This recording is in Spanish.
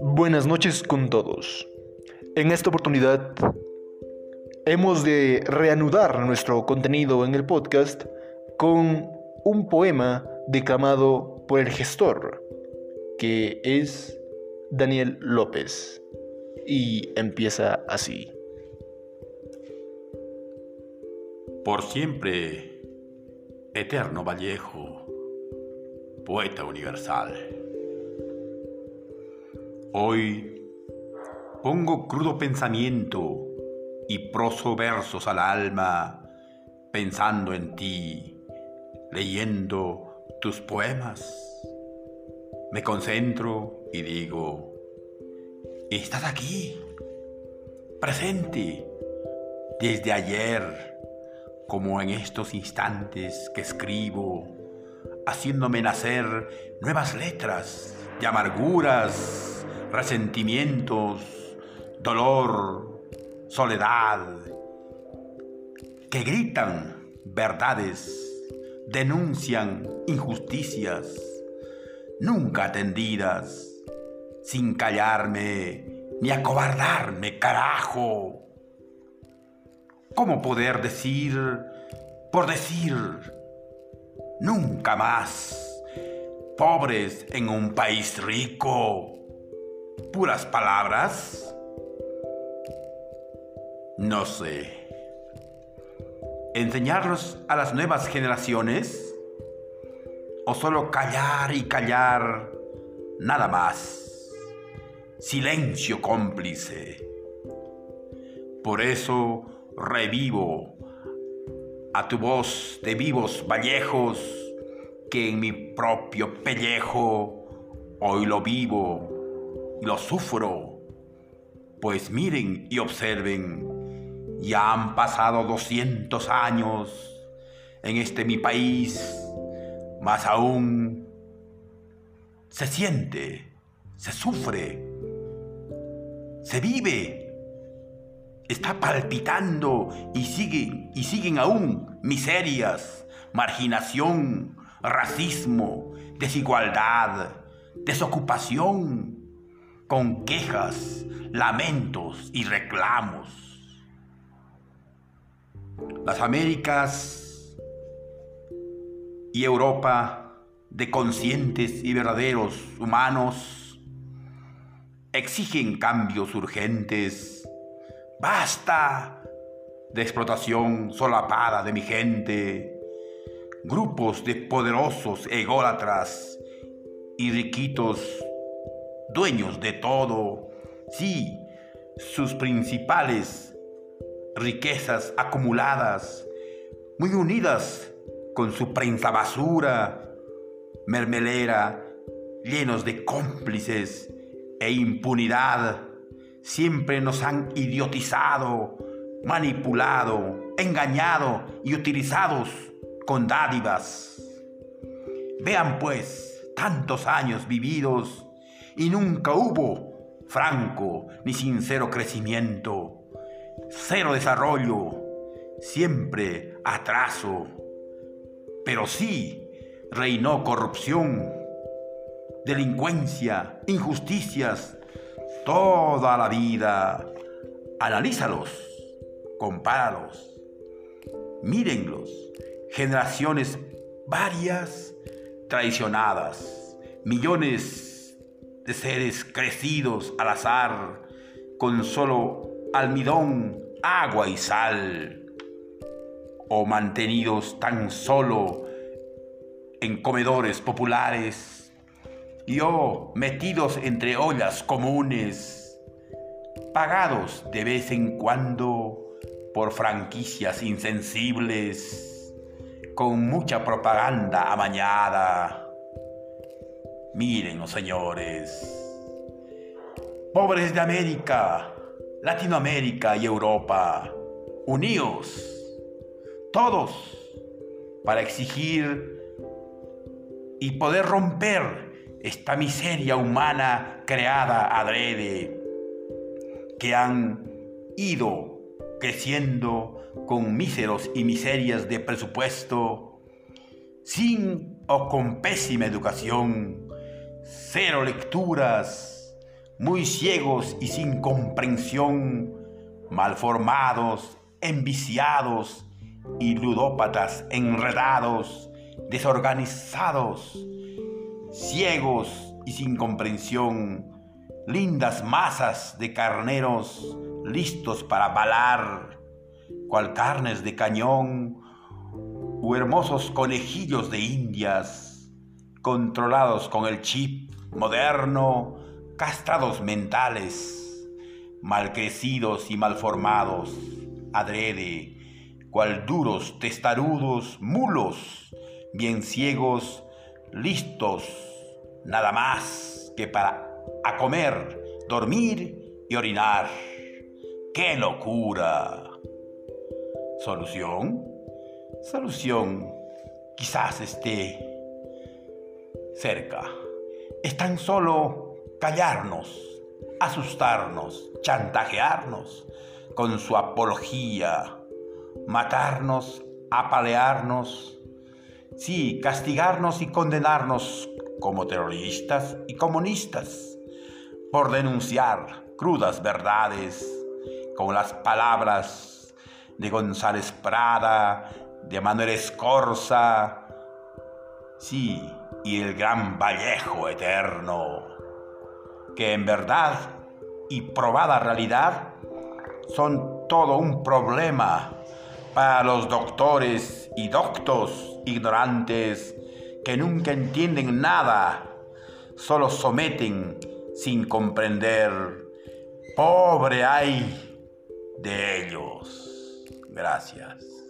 Buenas noches con todos. En esta oportunidad hemos de reanudar nuestro contenido en el podcast con un poema declamado por el gestor, que es Daniel López, y empieza así. Por siempre, eterno Vallejo, poeta universal. Hoy pongo crudo pensamiento y proso versos al alma, pensando en ti, leyendo tus poemas. Me concentro y digo, estás aquí, presente, desde ayer, como en estos instantes que escribo, haciéndome nacer nuevas letras de amarguras, resentimientos, dolor, soledad, que gritan verdades, denuncian injusticias, nunca atendidas, sin callarme ni acobardarme, carajo. ¿Cómo poder decir, por decir, nunca más, pobres en un país rico, puras palabras? No sé. ¿Enseñarlos a las nuevas generaciones? ¿O solo callar y callar nada más? Silencio cómplice. Por eso revivo a tu voz de vivos vallejos que en mi propio pellejo hoy lo vivo y lo sufro. Pues miren y observen, ya han pasado 200 años en este mi país, más aún se siente, se sufre, se vive está palpitando y siguen, y siguen aún miserias, marginación, racismo, desigualdad, desocupación, con quejas, lamentos y reclamos. Las Américas y Europa de conscientes y verdaderos humanos exigen cambios urgentes Basta de explotación solapada de mi gente. Grupos de poderosos ególatras y riquitos, dueños de todo. Sí, sus principales riquezas acumuladas, muy unidas con su prensa basura, mermelera, llenos de cómplices e impunidad siempre nos han idiotizado, manipulado, engañado y utilizados con dádivas. Vean pues tantos años vividos y nunca hubo franco ni sincero crecimiento, cero desarrollo, siempre atraso, pero sí reinó corrupción, delincuencia, injusticias, toda la vida. Analízalos, compáralos, mírenlos. Generaciones varias, traicionadas, millones de seres crecidos al azar, con solo almidón, agua y sal, o mantenidos tan solo en comedores populares y oh, metidos entre ollas comunes, pagados de vez en cuando por franquicias insensibles, con mucha propaganda amañada. Miren, los señores, pobres de América, Latinoamérica y Europa, unidos, todos, para exigir y poder romper esta miseria humana creada adrede, que han ido creciendo con míseros y miserias de presupuesto, sin o con pésima educación, cero lecturas, muy ciegos y sin comprensión, malformados, enviciados y ludópatas enredados, desorganizados, ciegos y sin comprensión, lindas masas de carneros listos para balar, cual carnes de cañón, u hermosos conejillos de indias, controlados con el chip moderno, castrados mentales, malcrecidos y malformados, adrede, cual duros testarudos mulos, bien ciegos, listos, nada más que para a comer, dormir y orinar. ¡Qué locura! ¿Solución? Solución quizás esté cerca. Es tan solo callarnos, asustarnos, chantajearnos con su apología, matarnos, apalearnos, sí, castigarnos y condenarnos como terroristas y comunistas por denunciar crudas verdades con las palabras de González Prada, de Manuel Escorza, sí, y el gran Vallejo eterno, que en verdad y probada realidad son todo un problema para los doctores y doctos ignorantes que nunca entienden nada, solo someten sin comprender. Pobre hay de ellos. Gracias.